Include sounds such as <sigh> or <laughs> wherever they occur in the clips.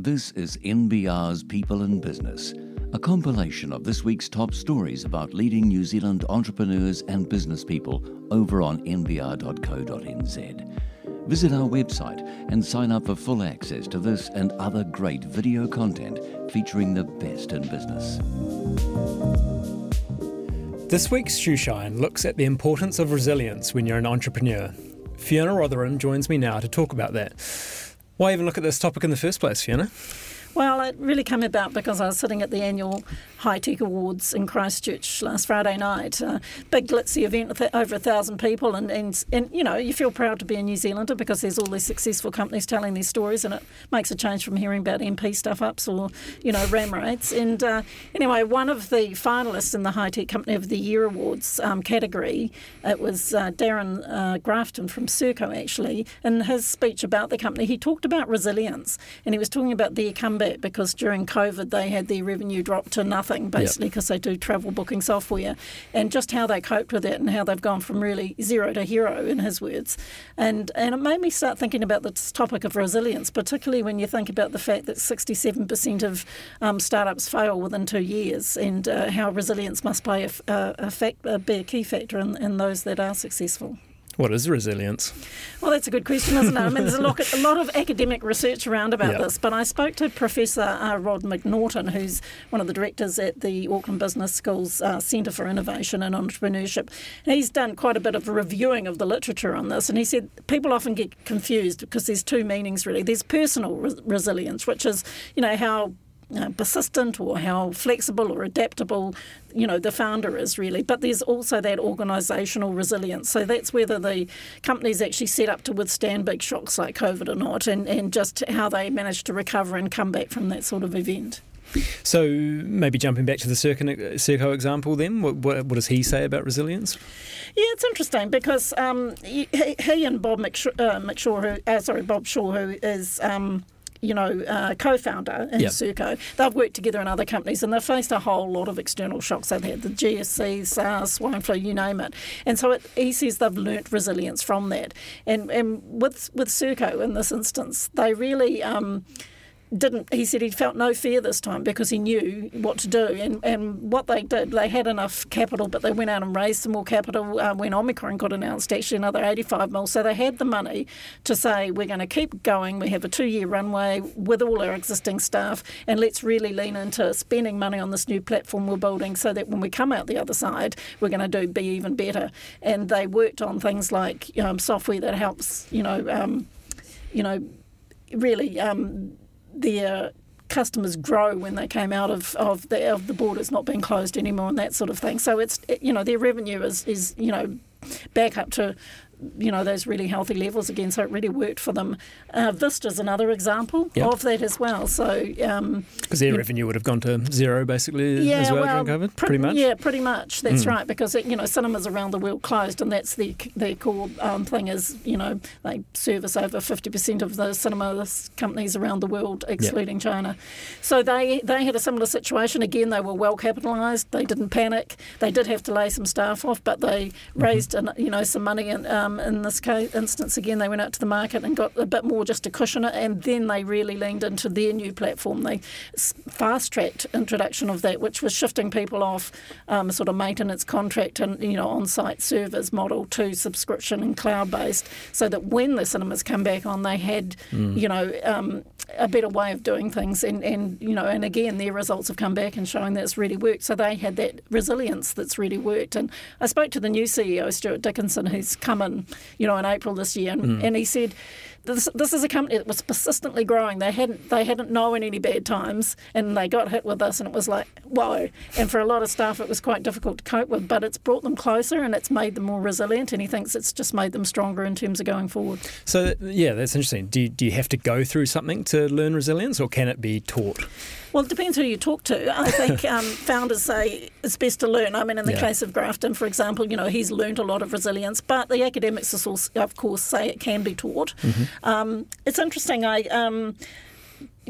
This is NBR's People in Business, a compilation of this week's top stories about leading New Zealand entrepreneurs and business people over on nbr.co.nz. Visit our website and sign up for full access to this and other great video content featuring the best in business. This week's Shoeshine looks at the importance of resilience when you're an entrepreneur. Fiona Rotherham joins me now to talk about that. Why even look at this topic in the first place, Fiona? Well, it really came about because I was sitting at the annual High Tech Awards in Christchurch last Friday night. Uh, big glitzy event with over a thousand people, and, and and you know you feel proud to be a New Zealander because there's all these successful companies telling these stories, and it makes a change from hearing about MP stuff ups or you know ram raids. And uh, anyway, one of the finalists in the High Tech Company of the Year awards um, category, it was uh, Darrin uh, Grafton from Serko actually. In his speech about the company, he talked about resilience, and he was talking about their comeback because during COVID they had their revenue drop to nothing nothing basically because yep. they do travel booking software, and just how they coped with it and how they've gone from really zero to hero, in his words. And and it made me start thinking about this topic of resilience, particularly when you think about the fact that 67% of um, startups fail within two years, and uh, how resilience must play a, a, a fact, be a key factor in, in those that are successful. What is resilience? Well, that's a good question, isn't it? I mean, there's a lot, a lot of academic research around about yep. this, but I spoke to Professor uh, Rod McNaughton, who's one of the directors at the Auckland Business School's uh, Centre for Innovation and Entrepreneurship. And he's done quite a bit of reviewing of the literature on this, and he said people often get confused because there's two meanings really. There's personal resilience, which is, you know, how uh, persistent or how flexible or adaptable you know the founder is really. But there's also that organisational resilience. So that's whether the company's actually set up to withstand big shocks like covid or not and, and just how they manage to recover and come back from that sort of event. So maybe jumping back to the Serko example then, what, what, what, does he say about resilience? Yeah, it's interesting because um, he, he, and Bob McShaw, uh, McShaw who, uh, sorry, Bob Shaw, who is um, you know, uh, co-founder in yep. Serko. They've worked together in other companies and they've faced a whole lot of external shocks. They've had the GFC, SARS, swine flu, you name it. And so it, he says they've learnt resilience from that. And and with with Serko in this instance, they really. Um, didn't he said he felt no fear this time because he knew what to do. And, and what they did they had enough capital but they went out and raised some more capital uh, when Omicron got announced actually another 85 mil. So they had the money to say we're going to keep going. We have a two year runway with all our existing staff and let's really lean into spending money on this new platform we're building so that when we come out the other side we're going to do be even better. And they worked on things like um, software that helps you know um, you know really um, their customers grow when they came out of, of the of the borders not being closed anymore and that sort of thing. So it's you know their revenue is is you know back up to you know those really healthy levels again. So it really worked for them. Uh, Vista's another example yep. of that as well. So because um, their revenue would have gone to zero basically yeah, as well, well during COVID, pretty much. Yeah, pretty much. That's mm. right. Because it, you know cinemas around the world closed, and that's their their core um, thing is you know they service over fifty percent of the cinema companies around the world, excluding yep. China. So they they had a similar situation. Again, they were well capitalised. They didn't panic. They did have to lay some staff off, but they mm-hmm. raised you know some money and. Um, um, in this case, instance, again, they went out to the market and got a bit more just to cushion it, and then they really leaned into their new platform. They fast tracked introduction of that, which was shifting people off um, sort of maintenance contract and you know on-site servers model to subscription and cloud-based, so that when the cinemas come back on, they had mm. you know um, a better way of doing things, and, and you know, and again, their results have come back and showing that it's really worked. So they had that resilience that's really worked. And I spoke to the new CEO, Stuart Dickinson, who's come in, you know, in April this year, and, mm. and he said this, this is a company that was persistently growing. They hadn't they hadn't known any bad times, and they got hit with this, and it was like whoa. And for a lot of staff, it was quite difficult to cope with. But it's brought them closer, and it's made them more resilient. And he thinks it's just made them stronger in terms of going forward. So yeah, that's interesting. Do you, do you have to go through something to learn resilience, or can it be taught? Well, it depends who you talk to. I think um, <laughs> founders say it's best to learn. I mean, in the yeah. case of Grafton, for example, you know, he's learned a lot of resilience, but the academics, of course, say it can be taught. Mm-hmm. Um, it's interesting. I. Um,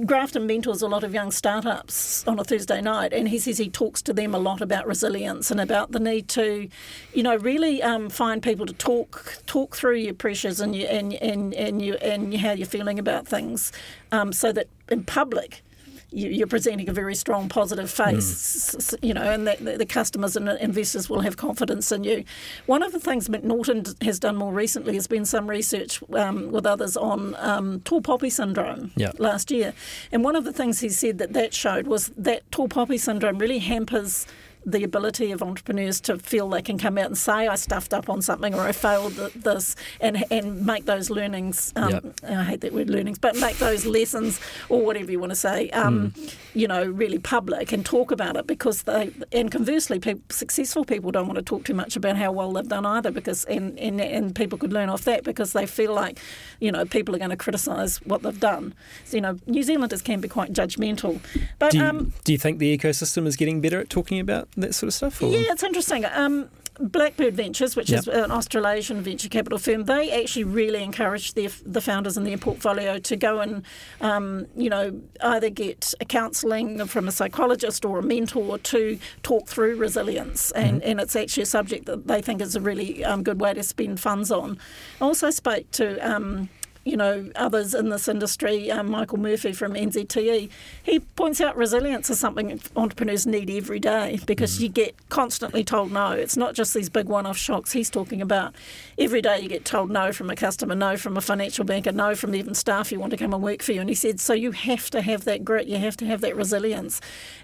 Grafton mentors a lot of young startups on a Thursday night, and he says he talks to them a lot about resilience and about the need to, you know, really um, find people to talk talk through your pressures and you and and and you and how you're feeling about things, um, so that in public you, are presenting a very strong positive face, mm. you know, and that the, the, customers and investors will have confidence in you. One of the things McNaughton has done more recently has been some research um, with others on um, tall poppy syndrome yep. last year, and one of the things he said that that showed was that tall poppy syndrome really hampers the ability of entrepreneurs to feel they can come out and say I stuffed up on something or I failed this and and make those learnings um, yep. I hate that word learnings but make those lessons or whatever you want to say um, mm. you know really public and talk about it because they and conversely people, successful people don't want to talk too much about how well they've done either because and, and, and people could learn off that because they feel like you know people are going to criticise what they've done so, you know New Zealanders can be quite judgmental but do you, um, do you think the ecosystem is getting better at talking about that sort of stuff? Or? Yeah, it's interesting. Um, Blackbird Ventures, which yep. is an Australasian venture capital firm, they actually really encourage their, the founders in their portfolio to go and, um, you know, either get a counselling from a psychologist or a mentor to talk through resilience. And, mm-hmm. and it's actually a subject that they think is a really um, good way to spend funds on. I also spoke to um, you know, others in this industry, um, Michael Murphy from NZTE, he points out resilience is something entrepreneurs need every day because mm. you get constantly told no. It's not just these big one off shocks he's talking about. Every day you get told no from a customer, no from a financial banker, no from even staff who want to come and work for you. And he said, so you have to have that grit, you have to have that resilience.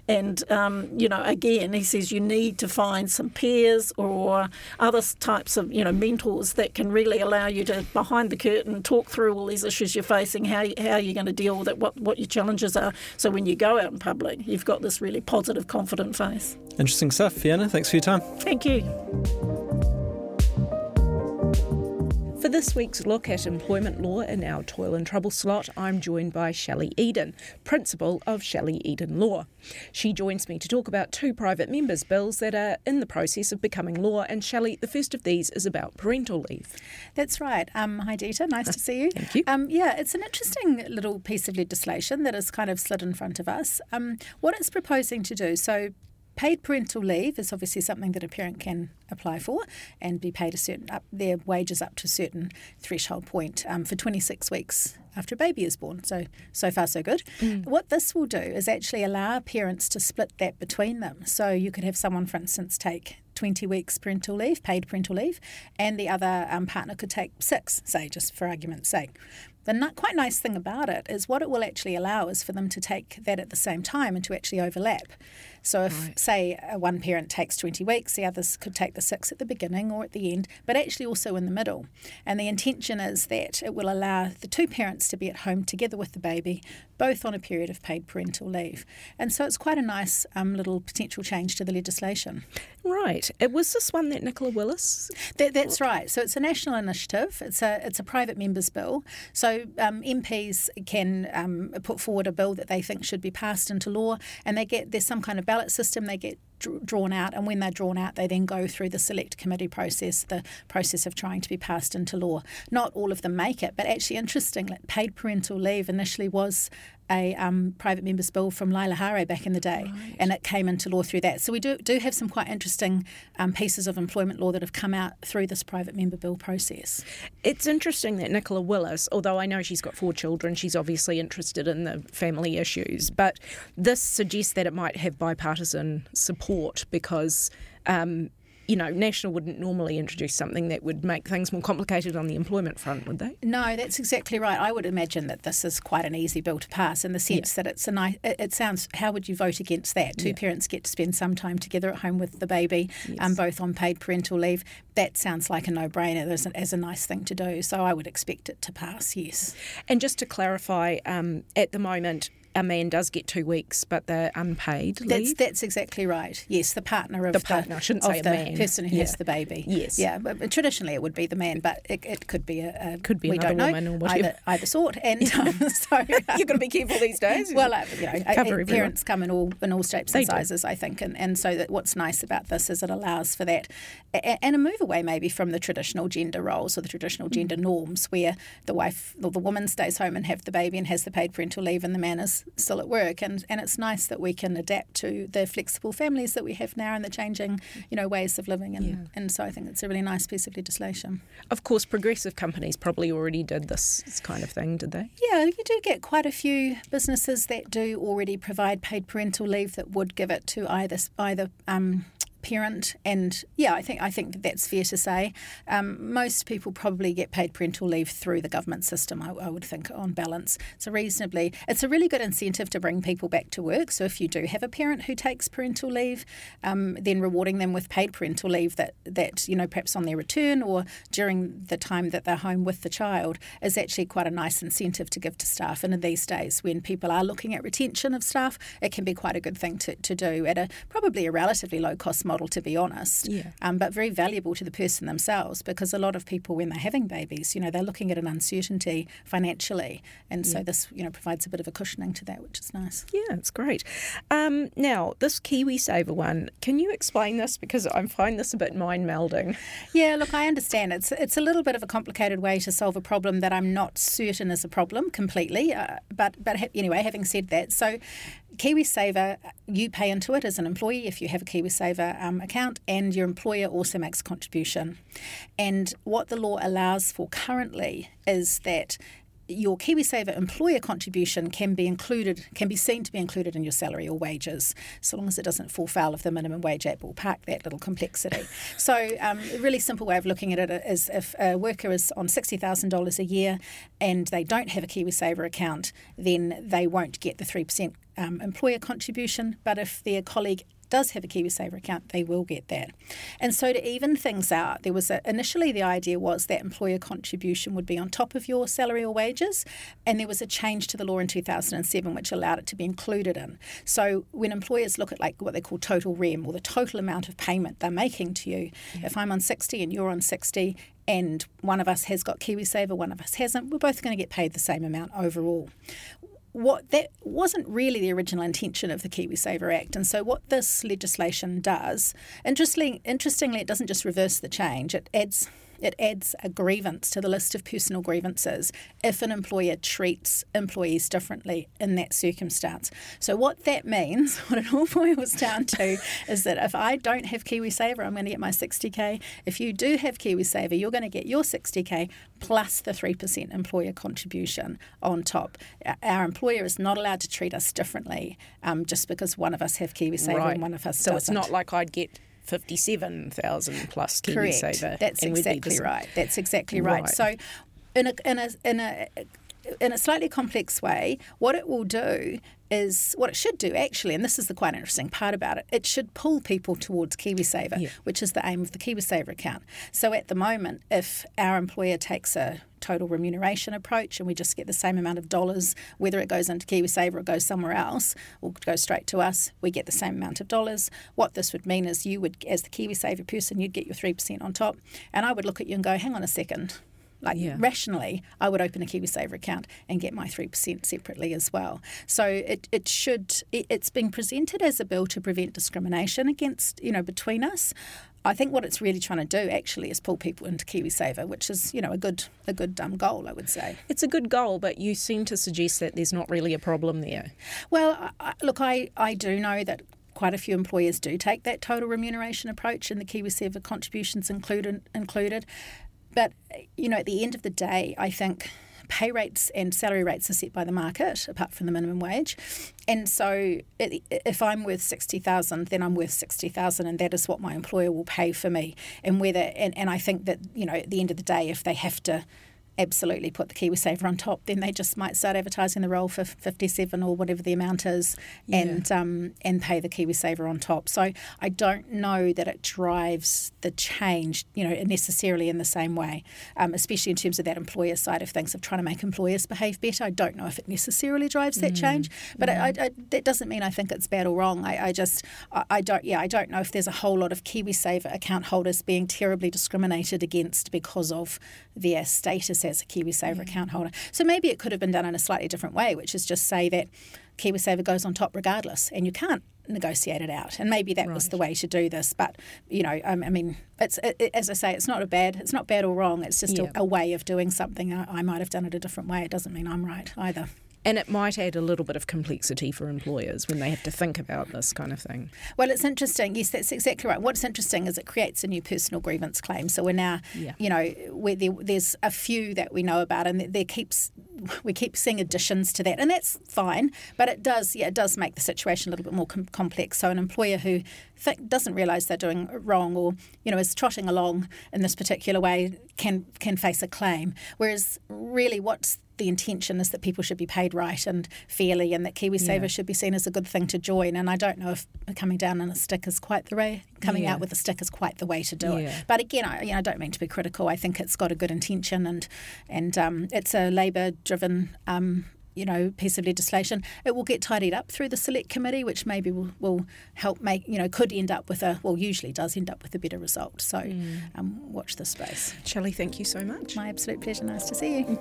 And, um, you know, again, he says you need to find some peers or other types of, you know, mentors that can really allow you to, behind the curtain, talk through all these issues you're facing, how, how you're going to deal with it, what, what your challenges are. So when you go out in public, you've got this really positive, confident face. Interesting stuff. Fiona, thanks for your time. Thank you. For this week's look at employment law in our Toil and Trouble slot, I'm joined by Shelley Eden, Principal of Shelley Eden Law. She joins me to talk about two private members' bills that are in the process of becoming law. And Shelley, the first of these is about parental leave. That's right. Um, hi, Dita. Nice to see you. <laughs> Thank you. Um, yeah, it's an interesting little piece of legislation that has kind of slid in front of us. Um, what it's proposing to do, so Paid parental leave is obviously something that a parent can apply for and be paid a certain up their wages up to a certain threshold point um, for 26 weeks after a baby is born. So so far so good. Mm. What this will do is actually allow parents to split that between them. So you could have someone, for instance, take 20 weeks parental leave, paid parental leave, and the other um, partner could take six, say, just for argument's sake. The not quite nice thing about it is what it will actually allow is for them to take that at the same time and to actually overlap. So if, right. say, one parent takes 20 weeks, the others could take the six at the beginning or at the end, but actually also in the middle. And the intention is that it will allow the two parents to be at home together with the baby, both on a period of paid parental leave. And so it's quite a nice um, little potential change to the legislation. Right. It was this one that Nicola Willis? That, that's right. So it's a national initiative. It's a it's a private members bill. So um, MPs can um, put forward a bill that they think should be passed into law, and they get there's some kind of ballot system. They get drawn out, and when they're drawn out, they then go through the select committee process, the process of trying to be passed into law. Not all of them make it, but actually, interestingly, paid parental leave initially was a um, private member's bill from Laila Harré back in the day, right. and it came into law through that. So we do do have some quite interesting um, pieces of employment law that have come out through this private member bill process. It's interesting that Nicola Willis, although I know she's got four children, she's obviously interested in the family issues, but this suggests that it might have bipartisan support because. Um, you know, National wouldn't normally introduce something that would make things more complicated on the employment front, would they? No, that's exactly right. I would imagine that this is quite an easy bill to pass in the sense yeah. that it's a nice. It, sounds. How would you vote against that? Two yeah. parents get to spend some time together at home with the baby, yes. um, both on paid parental leave. That sounds like a no-brainer as, as a nice thing to do. So I would expect it to pass. Yes. And just to clarify, um, at the moment, a man does get two weeks, but they're unpaid leave. That's that's exactly right. Yes, the partner of the partner. I shouldn't say the man. person who yeah. has the baby. Yes. Yeah. But traditionally, it would be the man, but it, it could be a, a could be we don't woman know, or whatever. Either, either sort. And um, <laughs> so <laughs> you've got to be careful these days. well, uh, you know, Cover uh, parents come in all in all shapes they and sizes, do. I think, and and so that what's nice about this is it allows for that, and a move away maybe from the traditional gender roles or the traditional gender mm. norms, where the wife or the woman stays home and have the baby and has the paid parental leave, and the man is still at work, and and it's nice that we can adapt to the flexible families that we have now and the changing you know ways of living, and yeah. and so I think it's a really nice piece of legislation. Of course, progressive companies probably already did this kind of thing, did they? Yeah, you do get quite a few businesses that do already provide paid parental leave that would give it to either either um, parent, and yeah, I think I think that's fair to say. Um, most people probably get paid parental leave through the government system. I, I, would think, on balance, a reasonably, it's a really good incentive to bring people back to work. So if you do have a parent who takes parental leave, um, then rewarding them with paid parental leave that that you know perhaps on their return or during the time that they're home with the child is actually quite a nice incentive to give to staff. And in these days, when people are looking at retention of staff, it can be quite a good thing to, to do at a probably a relatively low cost model model, to be honest, yeah. um, but very valuable to the person themselves because a lot of people, when they're having babies, you know, they're looking at an uncertainty financially. And so this, you know, provides a bit of a cushioning to that, which is nice. Yeah, it's great. Um, now, this KiwiSaver one, can you explain this? Because I find this a bit mind melding. Yeah, look, I understand. It's, it's a little bit of a complicated way to solve a problem that I'm not certain is a problem completely. Uh, but, but ha- anyway, having said that, so KiwiSaver, you pay into it as an employee if you have a KiwiSaver um, account, and your employer also makes a contribution. And what the law allows for currently is that your KiwiSaver employer contribution can be included, can be seen to be included in your salary or wages, so long as it doesn't fall foul of the minimum wage act. We'll park that little complexity. <laughs> so, um, a really simple way of looking at it is if a worker is on $60,000 a year and they don't have a KiwiSaver account, then they won't get the 3% um, employer contribution. But if their colleague does have a KiwiSaver account, they will get that. And so to even things out, there was a, initially the idea was that employer contribution would be on top of your salary or wages, and there was a change to the law in 2007 which allowed it to be included in. So when employers look at like what they call total rem or the total amount of payment they're making to you, yeah. if I'm on 60 and you're on 60 and one of us has got KiwiSaver, one of us hasn't, we're both going to get paid the same amount overall what that wasn't really the original intention of the KiwiSaver Act. And so, what this legislation does, interestingly, interestingly, it doesn't just reverse the change; it adds it adds a grievance to the list of personal grievances if an employer treats employees differently in that circumstance. So, what that means, <laughs> what it all boils down to, is that if I don't have KiwiSaver, I'm going to get my 60k. If you do have KiwiSaver, you're going to get your 60k plus the 3% employer contribution on top. Our employer is not allowed to treat us differently um, just because one of us have KiwiSaver right. and one of us so doesn't. So, it's not like I'd get 57,000 plus Correct. KiwiSaver. That's exactly right. That's exactly right. right. So, in a, in a, in a in a slightly complex way, what it will do is what it should do actually, and this is the quite interesting part about it. It should pull people towards KiwiSaver, yeah. which is the aim of the KiwiSaver account. So at the moment, if our employer takes a total remuneration approach and we just get the same amount of dollars, whether it goes into KiwiSaver or goes somewhere else or goes straight to us, we get the same amount of dollars. What this would mean is you would, as the KiwiSaver person, you'd get your 3% on top. And I would look at you and go, hang on a second like yeah. rationally, I would open a KiwiSaver account and get my 3% separately as well. So it, it should, it, it's being presented as a bill to prevent discrimination against, you know, between us. I think what it's really trying to do actually is pull people into KiwiSaver, which is you know a good a good um, goal, I would say. It's a good goal, but you seem to suggest that there's not really a problem there. Well, I, look, I, I do know that quite a few employers do take that total remuneration approach, and the KiwiSaver contributions included included. But, you know, at the end of the day, I think pay rates and salary rates are set by the market, apart from the minimum wage. And so, if I'm worth sixty thousand, then I'm worth sixty thousand, and that is what my employer will pay for me. And whether, and, and I think that you know, at the end of the day, if they have to absolutely put the KiwiSaver on top, then they just might start advertising the role for 57 or whatever the amount is yeah. and um, and pay the KiwiSaver on top. So I don't know that it drives the change, you know, necessarily in the same way, um, especially in terms of that employer side of things of trying to make employers behave better. I don't know if it necessarily drives that mm. change, but mm. I, I, that doesn't mean I think it's bad or wrong. I, I just, I, I, don't, yeah, I don't know if there's a whole lot of KiwiSaver account holders being terribly discriminated against because of their status as a KiwiSaver account holder. So maybe it could have been done in a slightly different way, which is just say that KiwiSaver goes on top regardless, and you can't negotiate it out. And maybe that right. was the way to do this. But you know, um, I mean, it's it, as I say, it's not a bad, it's not bad or wrong. It's just yeah. a, a, way of doing something. I, I might have done it a different way. It doesn't mean I'm right either. And it might add a little bit of complexity for employers when they have to think about this kind of thing. Well, it's interesting. Yes, that's exactly right. What's interesting is it creates a new personal grievance claim. So we're now, yeah. you know, there, there's a few that we know about, and there keeps we keep seeing additions to that, and that's fine. But it does, yeah, it does make the situation a little bit more com- complex. So an employer who th- doesn't realise they're doing wrong, or you know, is trotting along in this particular way, can can face a claim. Whereas really, what's the intention is that people should be paid right and fairly, and that KiwiSaver yeah. should be seen as a good thing to join. And I don't know if coming down on a stick is quite the way. Coming yeah. out with a stick is quite the way to do yeah. it. But again, I, you know, I don't mean to be critical. I think it's got a good intention, and and um, it's a Labor-driven um, you know, piece of legislation. It will get tidied up through the select committee, which maybe will, will help make, you know, could end up with a, well, usually does end up with a better result. So mm. um, watch the space. Shelley, thank you so much. My absolute pleasure. Nice to see you.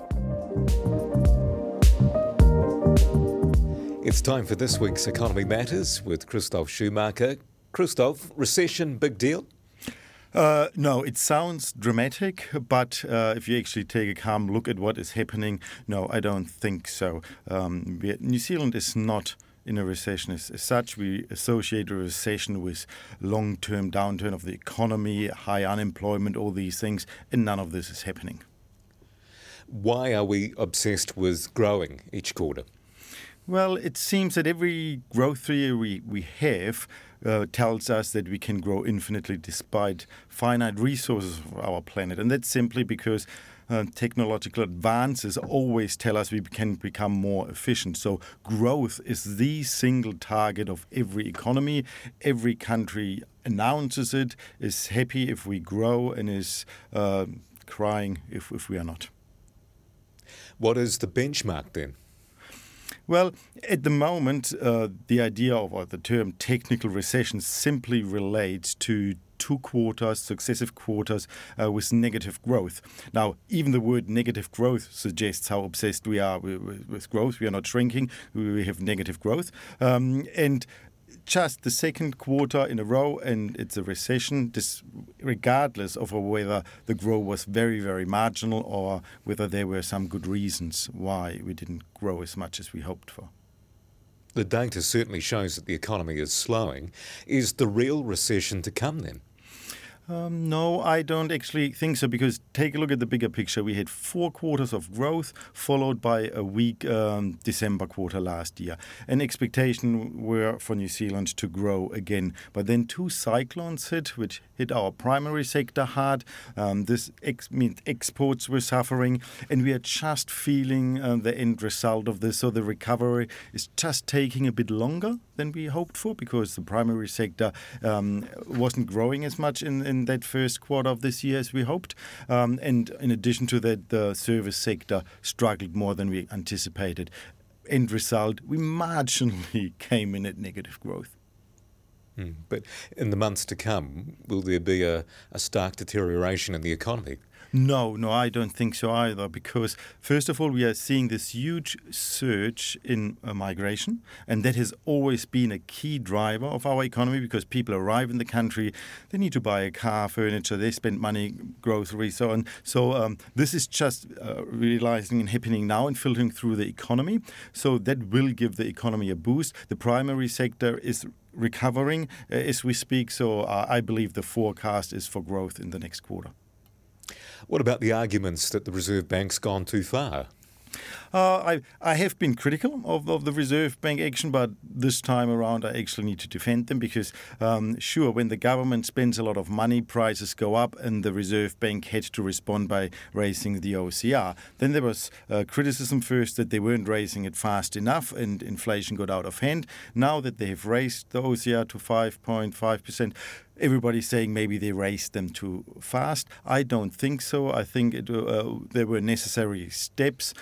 It's time for this week's Economy Matters with Christoph Schumacher. Christoph, recession, big deal? Uh, no, it sounds dramatic, but uh, if you actually take a calm look at what is happening, no, I don't think so. Um, New Zealand is not in a recession as, as, such. We associate a recession with long term downturn of the economy, high unemployment, all these things, and none of this is happening. Why are we obsessed with growing each quarter? Well, it seems that every growth year we, we have uh, tells us that we can grow infinitely despite finite resources of our planet. And that's simply because uh, technological advances always tell us we can become more efficient. So, growth is the single target of every economy. Every country announces it, is happy if we grow, and is uh, crying if, if we are not. What is the benchmark then? Well, at the moment, uh, the idea of or the term technical recession simply relates to two quarters, successive quarters uh, with negative growth. Now, even the word negative growth suggests how obsessed we are with, with growth. We are not shrinking, we have negative growth. Um, and just the second quarter in a row, and it's a recession, this, regardless of whether the growth was very, very marginal or whether there were some good reasons why we didn't grow as much as we hoped for. The data certainly shows that the economy is slowing. Is the real recession to come then? Um, no, I don't actually think so because take a look at the bigger picture. We had four quarters of growth followed by a weak um, December quarter last year. An expectation were for New Zealand to grow again. But then two cyclones hit, which hit our primary sector hard. Um, this ex- means exports were suffering, and we are just feeling uh, the end result of this. So the recovery is just taking a bit longer than we hoped for because the primary sector um, wasn't growing as much in, in that first quarter of this year as we hoped. Um, and in addition to that, the service sector struggled more than we anticipated. End result, we marginally <laughs> came in at negative growth. Mm, but in the months to come, will there be a, a stark deterioration in the economy? No, no, I don't think so either. Because first of all, we are seeing this huge surge in uh, migration, and that has always been a key driver of our economy. Because people arrive in the country, they need to buy a car, furniture, they spend money, groceries, so on. So um, this is just uh, realizing and happening now and filtering through the economy. So that will give the economy a boost. The primary sector is recovering uh, as we speak. So uh, I believe the forecast is for growth in the next quarter. What about the arguments that the Reserve Bank's gone too far? Uh, I, I have been critical of, of the Reserve Bank action, but this time around I actually need to defend them because, um, sure, when the government spends a lot of money, prices go up, and the Reserve Bank had to respond by raising the OCR. Then there was uh, criticism first that they weren't raising it fast enough and inflation got out of hand. Now that they have raised the OCR to 5.5%, everybody's saying maybe they raised them too fast. I don't think so. I think it, uh, there were necessary steps.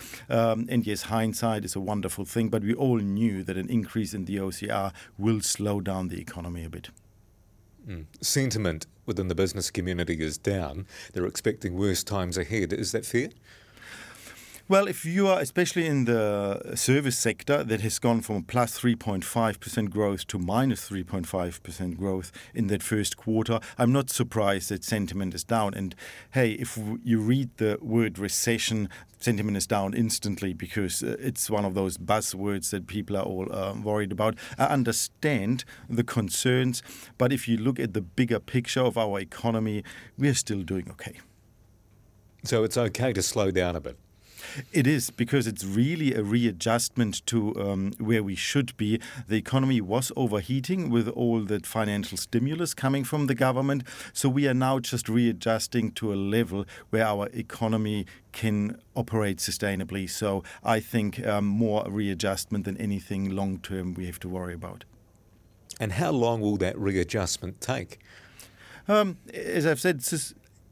And yes, hindsight is a wonderful thing, but we all knew that an increase in the OCR will slow down the economy a bit. Mm. Sentiment within the business community is down. They're expecting worse times ahead. Is that fair? Well, if you are, especially in the service sector, that has gone from plus 3.5% growth to minus 3.5% growth in that first quarter, I'm not surprised that sentiment is down. And hey, if you read the word recession, sentiment is down instantly because uh, it's one of those buzzwords that people are all uh, worried about. I understand the concerns, but if you look at the bigger picture of our economy, we are still doing okay. So it's okay to slow down a bit. It is because it's really a readjustment to um, where we should be. The economy was overheating with all that financial stimulus coming from the government. So we are now just readjusting to a level where our economy can operate sustainably. So I think um, more readjustment than anything long term we have to worry about. And how long will that readjustment take? Um, as I've said,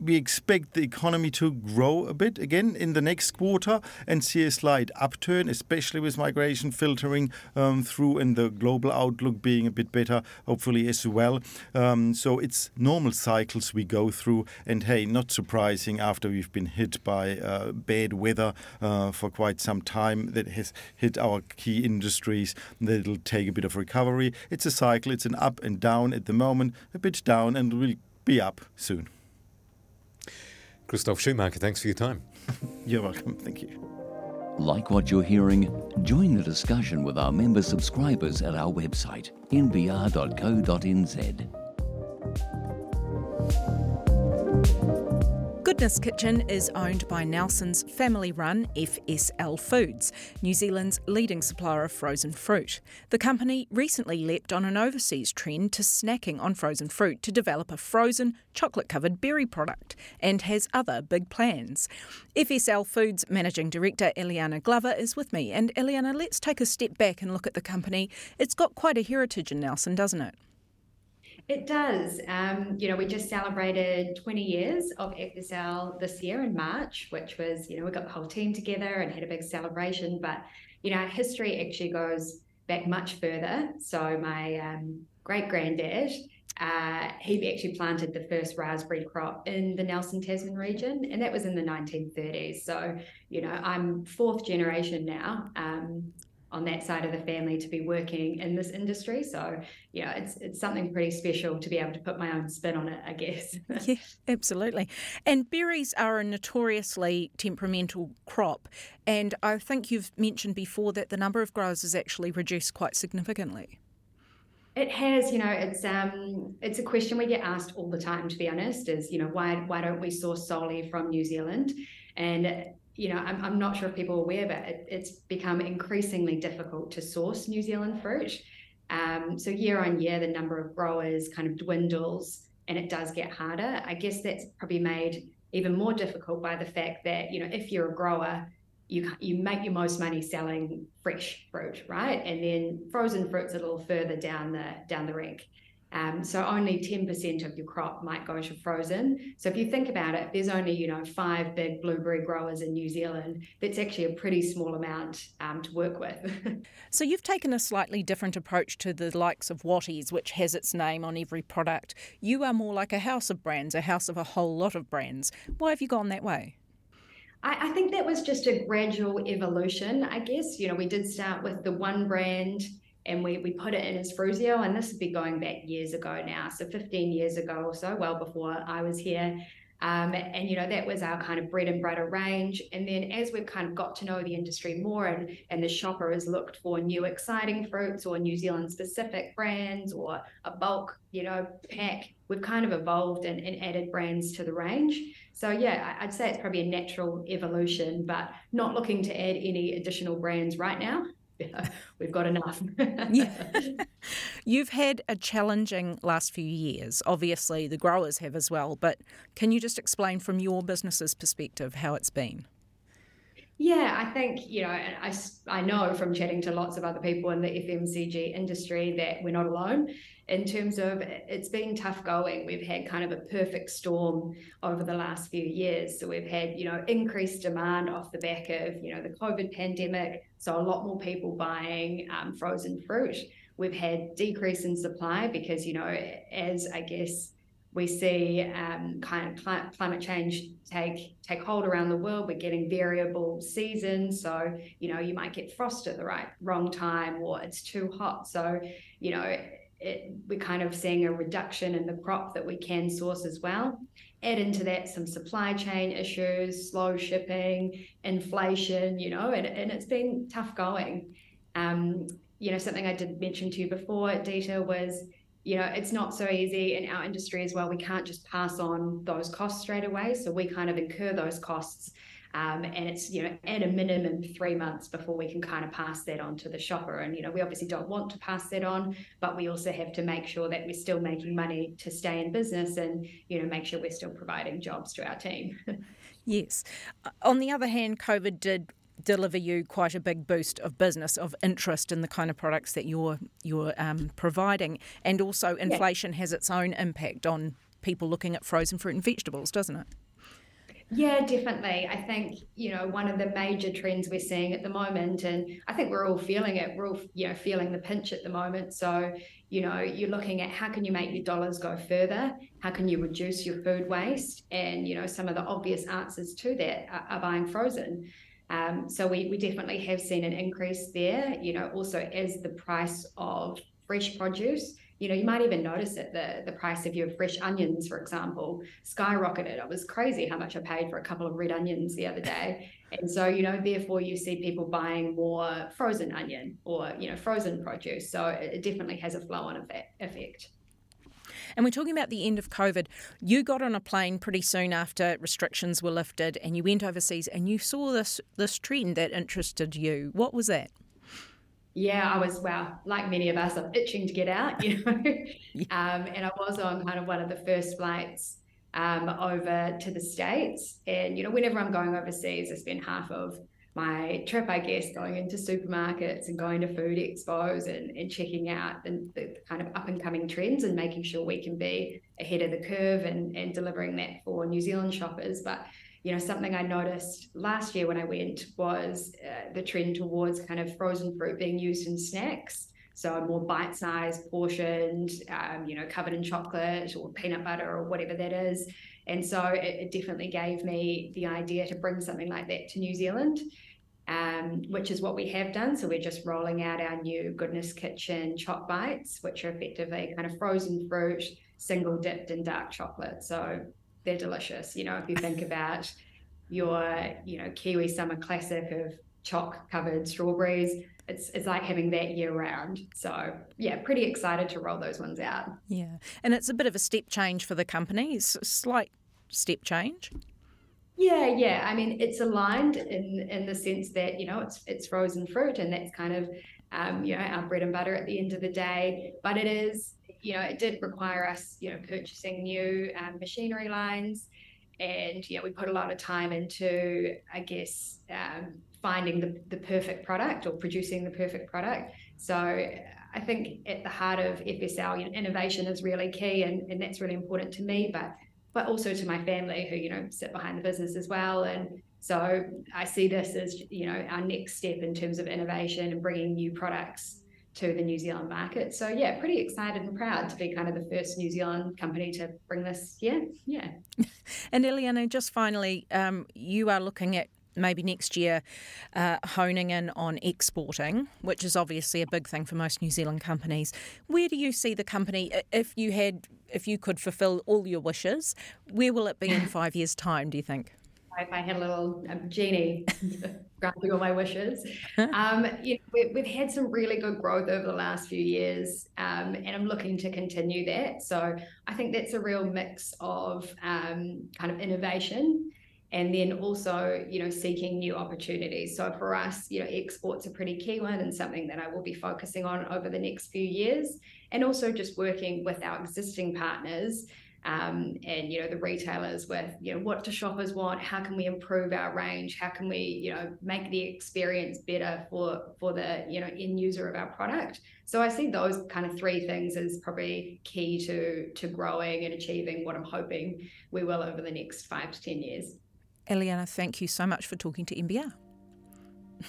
we expect the economy to grow a bit again in the next quarter and see a slight upturn, especially with migration filtering um, through and the global outlook being a bit better, hopefully as well. Um, so it's normal cycles we go through, and hey, not surprising after we've been hit by uh, bad weather uh, for quite some time that has hit our key industries, that it'll take a bit of recovery. It's a cycle, it's an up and down at the moment, a bit down, and will be up soon. Christoph Schumacher, thanks for your time. <laughs> You're welcome. Thank you. Like what you're hearing? Join the discussion with our member subscribers at our website, nbr.co.nz. Goodness Kitchen is owned by Nelson's family run FSL Foods, New Zealand's leading supplier of frozen fruit. The company recently leapt on an overseas trend to snacking on frozen fruit to develop a frozen, chocolate covered berry product and has other big plans. FSL Foods Managing Director Eliana Glover is with me. And Eliana, let's take a step back and look at the company. It's got quite a heritage in Nelson, doesn't it? It does. Um, you know, we just celebrated 20 years of FSL this year in March, which was, you know, we got the whole team together and had a big celebration. But, you know, our history actually goes back much further. So my um, great granddad, uh, he actually planted the first raspberry crop in the Nelson Tasman region, and that was in the 1930s. So, you know, I'm fourth generation now. Um, on that side of the family to be working in this industry. So yeah, it's it's something pretty special to be able to put my own spin on it, I guess. <laughs> yeah, absolutely. And berries are a notoriously temperamental crop, and I think you've mentioned before that the number of growers has actually reduced quite significantly. It has, you know, it's um, it's a question we get asked all the time. To be honest, is you know why why don't we source solely from New Zealand? And you know, I'm, I'm not sure if people are aware, but it, it's become increasingly difficult to source New Zealand fruit. Um, so year on year, the number of growers kind of dwindles and it does get harder. I guess that's probably made even more difficult by the fact that, you know, if you're a grower, you you make your most money selling fresh fruit, right? And then frozen fruit's a little further down the down the rank. Um, so only 10% of your crop might go to frozen. So if you think about it, there's only, you know, five big blueberry growers in New Zealand. That's actually a pretty small amount um, to work with. <laughs> so you've taken a slightly different approach to the likes of Wattie's, which has its name on every product. You are more like a house of brands, a house of a whole lot of brands. Why have you gone that way? I, I think that was just a gradual evolution, I guess. You know, we did start with the one brand and we, we put it in as Fruzio, and this would be going back years ago now, so 15 years ago or so, well before I was here. Um, and you know that was our kind of bread and butter range. And then as we've kind of got to know the industry more, and and the shopper has looked for new exciting fruits or New Zealand specific brands or a bulk you know pack, we've kind of evolved and, and added brands to the range. So yeah, I'd say it's probably a natural evolution, but not looking to add any additional brands right now. <laughs> we've got enough. yeah. <laughs> You've had a challenging last few years. Obviously, the growers have as well. But can you just explain from your business's perspective how it's been? Yeah, I think, you know, I, I know from chatting to lots of other people in the FMCG industry that we're not alone in terms of it's been tough going. We've had kind of a perfect storm over the last few years. So we've had, you know, increased demand off the back of, you know, the COVID pandemic. So a lot more people buying um, frozen fruit. We've had decrease in supply because, you know, as I guess we see um, kind of climate change take take hold around the world. We're getting variable seasons, so you know you might get frost at the right wrong time, or it's too hot. So you know it, we're kind of seeing a reduction in the crop that we can source as well. Add into that some supply chain issues, slow shipping, inflation, you know, and, and it's been tough going. Um, you know, something I did mention to you before, Dita, was you know, it's not so easy in our industry as well. We can't just pass on those costs straight away. So we kind of incur those costs. Um, and it's, you know, at a minimum three months before we can kind of pass that on to the shopper. And, you know, we obviously don't want to pass that on, but we also have to make sure that we're still making money to stay in business and, you know, make sure we're still providing jobs to our team. <laughs> yes. On the other hand, COVID did deliver you quite a big boost of business, of interest in the kind of products that you're you're um, providing, and also inflation yeah. has its own impact on people looking at frozen fruit and vegetables, doesn't it? Yeah, definitely. I think, you know, one of the major trends we're seeing at the moment, and I think we're all feeling it, we're all, you know, feeling the pinch at the moment. So, you know, you're looking at how can you make your dollars go further? How can you reduce your food waste? And, you know, some of the obvious answers to that are, are buying frozen. Um, so we, we definitely have seen an increase there, you know, also as the price of fresh produce, you know, you might even notice it, the, the price of your fresh onions, for example, skyrocketed. It was crazy how much I paid for a couple of red onions the other day. <laughs> And so, you know, therefore you see people buying more frozen onion or, you know, frozen produce. So it definitely has a flow on effect. And we're talking about the end of COVID. You got on a plane pretty soon after restrictions were lifted and you went overseas and you saw this this trend that interested you. What was that? Yeah, I was well, like many of us, I'm itching to get out, <laughs> you know. um, and I was on kind of one of the first flights um, over to the States. And, you know, whenever I'm going overseas, I spend half of my trip, I guess, going into supermarkets and going to food expos and, and checking out the, the kind of up and coming trends and making sure we can be ahead of the curve and, and delivering that for New Zealand shoppers. But you know, something I noticed last year when I went was uh, the trend towards kind of frozen fruit being used in snacks. So more bite-sized, portioned, um, you know, covered in chocolate or peanut butter or whatever that is. And so it, it definitely gave me the idea to bring something like that to New Zealand. Um, which is what we have done. So we're just rolling out our new Goodness Kitchen Choc Bites, which are effectively kind of frozen fruit, single dipped in dark chocolate. So they're delicious. You know, if you think about your, you know, Kiwi summer classic of choc covered strawberries, it's it's like having that year round. So yeah, pretty excited to roll those ones out. Yeah, and it's a bit of a step change for the company. It's a slight step change. Yeah, yeah. I mean, it's aligned in in the sense that you know it's it's frozen fruit, and that's kind of um, you know our bread and butter at the end of the day. But it is you know it did require us you know purchasing new um, machinery lines, and you know we put a lot of time into I guess um, finding the, the perfect product or producing the perfect product. So I think at the heart of FSL, innovation is really key, and, and that's really important to me, but but also to my family who you know sit behind the business as well. And so I see this as you know our next step in terms of innovation and bringing new products to the New Zealand market. So yeah, pretty excited and proud to be kind of the first New Zealand company to bring this. Yeah, yeah. <laughs> and Eliana, just finally, um, you are looking at maybe next year uh, honing in on exporting, which is obviously a big thing for most New Zealand companies. Where do you see the company if you had if you could fulfil all your wishes? Where will it be in five years' time? Do you think? If I had a little um, genie <laughs> granting all my wishes, <laughs> um, you know, we, we've had some really good growth over the last few years, um, and I'm looking to continue that. So I think that's a real mix of um, kind of innovation and then also you know seeking new opportunities. So for us you know exports a pretty key one and something that i will be focusing on over the next few years and also just working with our existing partners um, and you know the retailers with you know what do shoppers want? How can we improve our range? How can we you know make the experience better for for the you know end user of our product? So i see those kind of three things as probably key to to growing and achieving what i'm hoping we will over the next five to ten years Eliana, thank you so much for talking to NBR.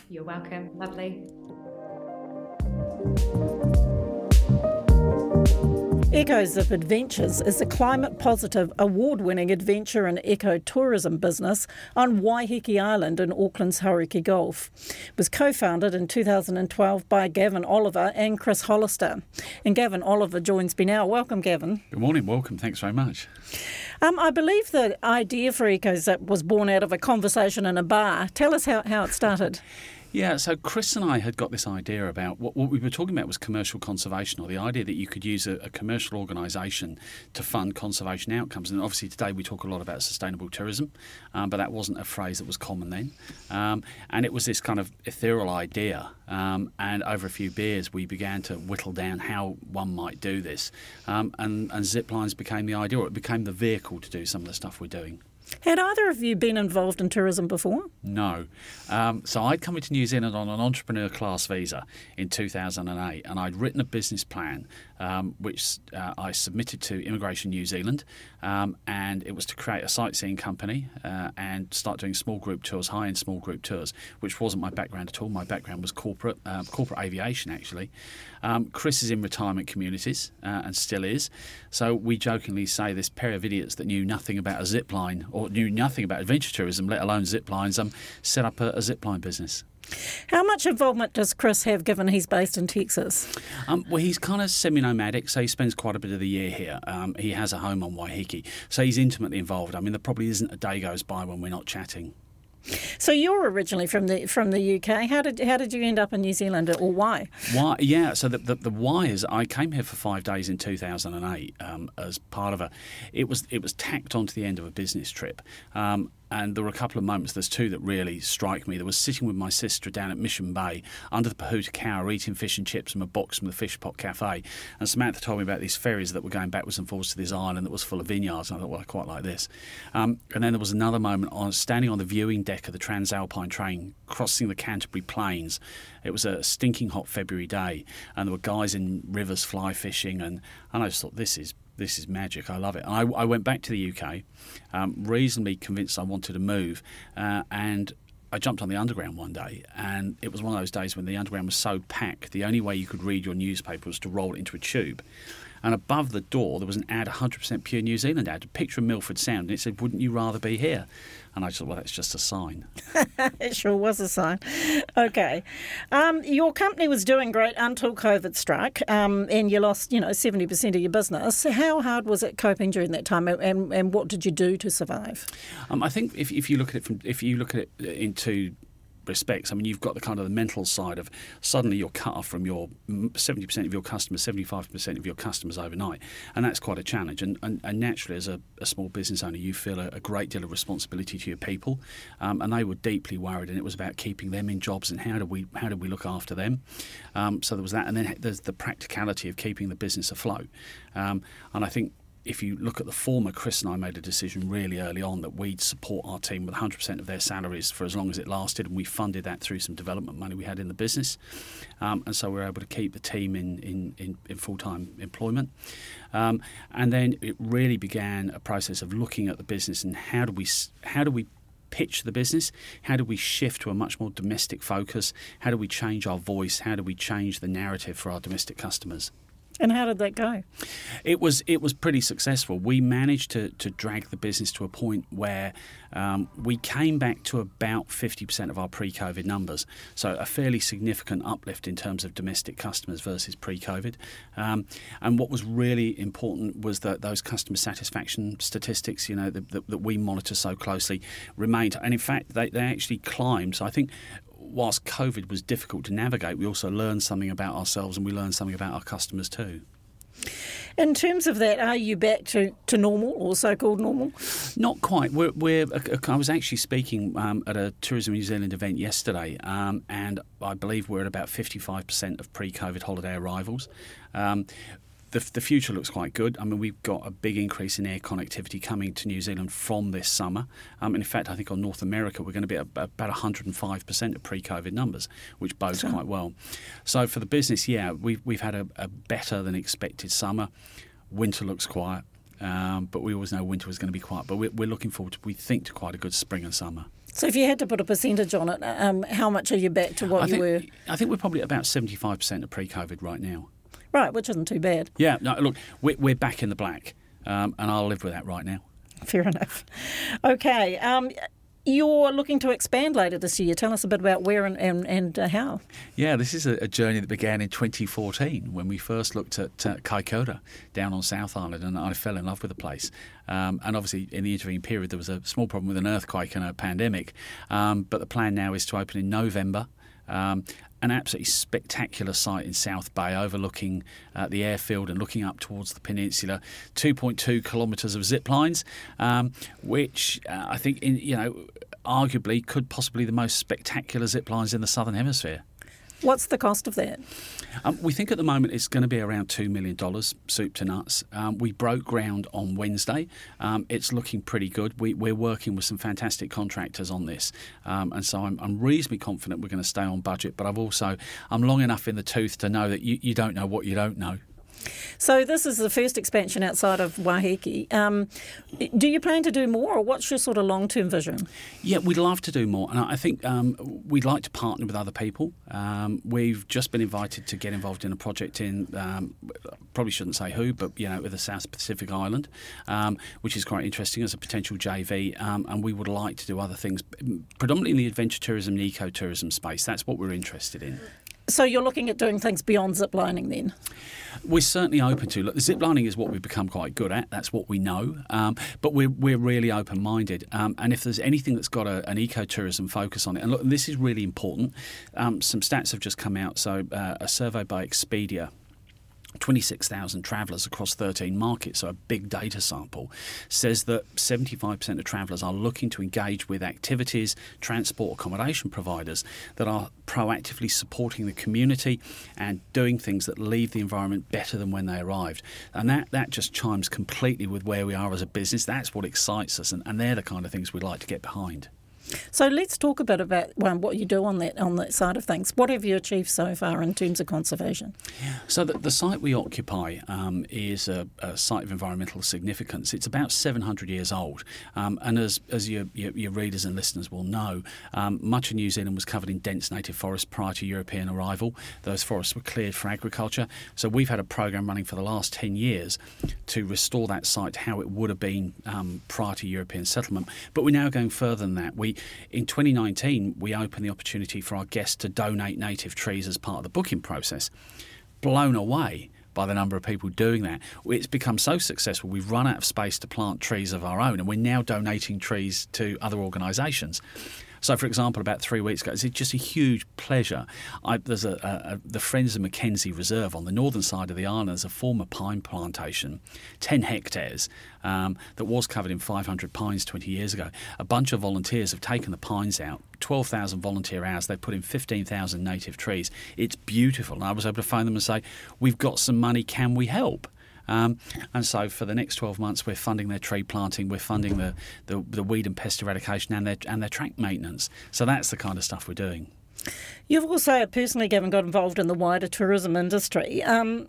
You're welcome. Lovely. EcoZip Adventures is a climate positive, award winning adventure and eco tourism business on Waiheke Island in Auckland's Hauraki Gulf. It was co founded in 2012 by Gavin Oliver and Chris Hollister. And Gavin Oliver joins me now. Welcome, Gavin. Good morning, welcome. Thanks very much. Um, I believe the idea for EcoZip was born out of a conversation in a bar. Tell us how, how it started. <laughs> Yeah, so Chris and I had got this idea about what, what we were talking about was commercial conservation, or the idea that you could use a, a, commercial organisation to fund conservation outcomes. And obviously, today we talk a lot about sustainable tourism, um, but that wasn't a phrase that was common then. Um, and it was this kind of ethereal idea. Um, and over a few beers, we began to whittle down how one might do this. Um, and, and zip lines became the idea, or it became the vehicle to do some of the stuff we're doing. Had either of you been involved in tourism before? No. Um, so I'd come into New Zealand on an entrepreneur class visa in 2008, and I'd written a business plan um, which uh, I submitted to Immigration New Zealand, um, and it was to create a sightseeing company uh, and start doing small group tours, high end small group tours, which wasn't my background at all. My background was corporate, uh, corporate aviation actually. Um, Chris is in retirement communities uh, and still is, so we jokingly say this pair of idiots that knew nothing about a zip line or knew nothing about adventure tourism, let alone zip lines, um, set up a, a zip line business. How much involvement does Chris have given he's based in Texas? Um, well, he's kind of semi nomadic, so he spends quite a bit of the year here. Um, he has a home on Waiheke, so he's intimately involved. I mean, there probably isn't a day goes by when we're not chatting. So you're originally from the from the UK. How did how did you end up in New Zealand, or why? Why? Yeah. So the, the, the why is I came here for five days in 2008 um, as part of a. It was it was tacked onto the end of a business trip. Um, and there were a couple of moments, there's two that really strike me. There was sitting with my sister down at Mission Bay under the Pohutukawa eating fish and chips from a box from the Fish Pot Cafe. And Samantha told me about these ferries that were going backwards and forwards to this island that was full of vineyards. And I thought, well, I quite like this. Um, and then there was another moment on standing on the viewing deck of the TranzAlpine train crossing the Canterbury Plains. It was a stinking hot February day, and there were guys in rivers fly fishing. And, and I just thought, this is this is magic. I love it. I, I went back to the UK, um, reasonably convinced I wanted to move, uh, and I jumped on the underground one day, and it was one of those days when the underground was so packed. The only way you could read your newspaper was to roll it into a tube. And above the door, there was an ad, 100% pure New Zealand ad, a picture of Milford Sound, and it said, "Wouldn't you rather be here?" And I just thought, well, that's just a sign. <laughs> it sure was a sign. Okay. Um, your company was doing great until COVID struck um, and you lost, you know, 70% of your business. How hard was it coping during that time and, and what did you do to survive? Um, I think if, if you look at it from, if you look at it into respects. I mean, you've got the kind of the mental side of suddenly you're cut off from your 70% of your customers, 75% of your customers overnight. And that's quite a challenge. And, and, and naturally, as a, a, small business owner, you feel a, a, great deal of responsibility to your people. Um, and they were deeply worried. And it was about keeping them in jobs and how do we, how do we look after them. Um, so there was that. And then there's the practicality of keeping the business afloat. Um, and I think if you look at the former, Chris and I made a decision really early on that we'd support our team with 100% of their salaries for as long as it lasted, and we funded that through some development money we had in the business. Um, and so we were able to keep the team in, in, in, in full time employment. Um, and then it really began a process of looking at the business and how do we how do we pitch the business? How do we shift to a much more domestic focus? How do we change our voice? How do we change the narrative for our domestic customers? And how did that go? It was it was pretty successful. We managed to, to drag the business to a point where um, we came back to about 50% of our pre-COVID numbers. So a fairly significant uplift in terms of domestic customers versus pre-COVID. Um, and what was really important was that those customer satisfaction statistics, you know, that, that we monitor so closely, remained. And in fact, they, they actually climbed. So I think whilst COVID was difficult to navigate, we also learned something about ourselves and we learned something about our customers too. In terms of that, are you back to, to normal or so called normal? Not quite. We're, we're, I was actually speaking um, at a Tourism New Zealand event yesterday, um, and I believe we're at about 55% of pre COVID holiday arrivals. Um, the, the future looks quite good. I mean, we've got a big increase in air connectivity coming to New Zealand from this summer. Um, and in fact, I think on North America, we're going to be at about 105% of pre COVID numbers, which bodes quite well. So for the business, yeah, we've, we've had a, a better than expected summer. Winter looks quiet. Um, but we always know winter is going to be quiet. But we're, we're, looking forward to, we think, to quite a good spring and summer. So, if you had to put a percentage on it, um, how much are you back to what I you think, were? I think we're probably about 75% of pre COVID right now. Right, which isn't too bad. Yeah, no, look, we're, we're back in the black, um, and I'll live with that right now. Fair enough. Okay. Um, you're looking to expand later this year. Tell us a bit about where and, and, and uh, how. Yeah, this is a, a, journey that began in 2014 when we first looked at uh, Kaikoura down on South Island, and I fell in love with the place. Um, and obviously, in the intervening period, there was a small problem with an earthquake and a pandemic. Um, but the plan now is to open in November. Um, an absolutely spectacular site in South Bay overlooking uh, the airfield and looking up towards the peninsula. 2.2 kilometres of zip lines, um, which uh, I think, in, you know, arguably could possibly the most spectacular zip lines in the southern hemisphere. What's the cost of that? Um, we think at the moment it's going to be around $2 million, soup to nuts. Um, we broke ground on Wednesday. Um, it's looking pretty good. We, are working with some fantastic contractors on this. Um, and so I'm, I'm, reasonably confident we're going to stay on budget. But I've also, I'm long enough in the tooth to know that you, you don't know what you don't know. So this is the first expansion outside of Waiheke. Um, do you plan to do more, or what's your sort of long-term vision? Yeah, we'd love to do more, and I think um, we'd like to partner with other people. Um, we've just been invited to get involved in a project in um, probably shouldn't say who, but you know, with the South Pacific Island, um, which is quite interesting as a potential JV, um, and we would like to do other things, predominantly in the adventure tourism and ecotourism space. That's what we're interested in. So you're looking at doing things beyond ziplining then? We're certainly open to. Look, the ziplining is what we've become quite good at. That's what we know. Um, but we're, we're really open minded. Um, and if there's anything that's got a, an ecotourism focus on it, and look, this is really important. Um, some stats have just come out. So uh, a survey by Expedia 26,000 travellers across 13 markets, so a big data sample, says that 75% of travellers are looking to engage with activities, transport, accommodation providers that are proactively supporting the community and doing things that leave the environment better than when they arrived. And that, that just chimes completely with where we are as a business. That's what excites us, and, and they're the kind of things we'd like to get behind. So let's talk a bit about well, what you do on that on that side of things. What have you achieved so far in terms of conservation? So the, the site we occupy um, is a, a, site of environmental significance. It's about 700 years old, um, and as as your, your, your, readers and listeners will know, um, much of New Zealand was covered in dense native forests prior to European arrival. Those forests were cleared for agriculture. So we've had a program running for the last 10 years to restore that site to how it would have been um, prior to European settlement. But we're now going further than that. We in 2019, we opened the opportunity for our guests to donate native trees as part of the booking process. Blown away by the number of people doing that. It's become so successful, we've run out of space to plant trees of our own, and we're now donating trees to other organisations. So, for example, about three weeks ago, it's just a huge pleasure. I, there's a, a, a, the Friends of Mackenzie Reserve on the northern side of the island. There's a former pine plantation, 10 hectares, um, that was covered in 500 pines 20 years ago. A bunch of volunteers have taken the pines out. 12,000 volunteer hours. They've put in 15,000 native trees. It's beautiful. And I was able to phone them and say, We've got some money. Can we help? Um, and so for the next 12 months, we're funding their tree planting, we're funding the, the, the weed and pest eradication and their, and their track maintenance. So that's the kind of stuff we're doing. You've also personally, Gavin, got involved in the wider tourism industry. Um,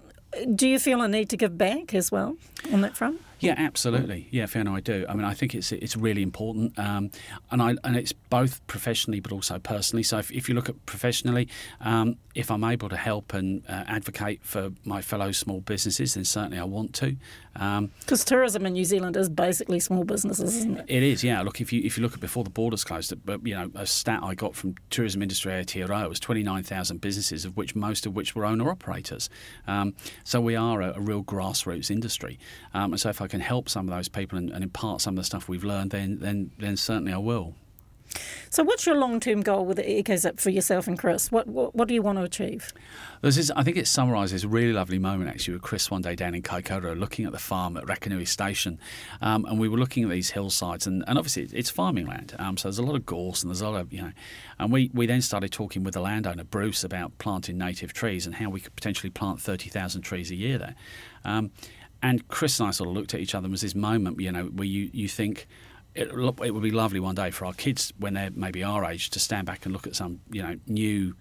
do you feel a need to give back as well on that front? Yeah, absolutely. Yeah, Fiona, I do. I mean, I think it's it's really important, um, and I and it's both professionally but also personally. So if, if you look at professionally, um, if I'm able to help and uh, advocate for my fellow small businesses, then certainly I want to. Because um, tourism in New Zealand is basically small businesses, isn't it? It is. Yeah. Look, if you if you look at before the borders closed, but you know, a stat I got from Tourism Industry Aotearoa was 29,000 businesses, of which most of which were owner operators. Um, so we are a, a real grassroots industry, um, and so if I can help some of those people and, and impart some of the stuff we've learned, then then then certainly I will. So, what's your long term goal with EcoZip for yourself and Chris? What, what, what do you want to achieve? This is, I think it summarises a really lovely moment actually with Chris one day down in Kaikoura looking at the farm at Rakanui Station. Um, and we were looking at these hillsides, and, and obviously it's farming land. Um, so, there's a lot of gorse and there's a lot of, you know. And we, we then started talking with the landowner, Bruce, about planting native trees and how we could potentially plant 30,000 trees a year there. Um, and Chris and I sort of looked at each other and was this moment, you know, where you, you think, it, it would be lovely one day for our kids when they're maybe our age to stand back and look at some you know new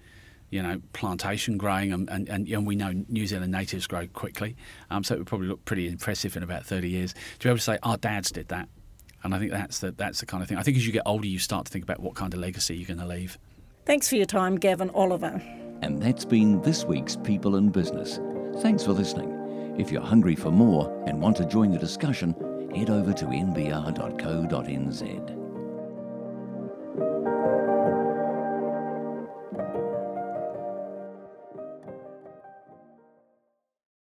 you know plantation growing and, and, and, we know New Zealand natives grow quickly. Um, so it would probably look pretty impressive in about 30 years to be able to say our dads did that. And I think that's the, that's the kind of thing. I think as you get older you start to think about what kind of legacy you're going to leave. Thanks for your time Gavin Oliver. And that's been this week's People in Business. Thanks for listening. If you're hungry for more and want to join the discussion, head over to nbr.co.nz.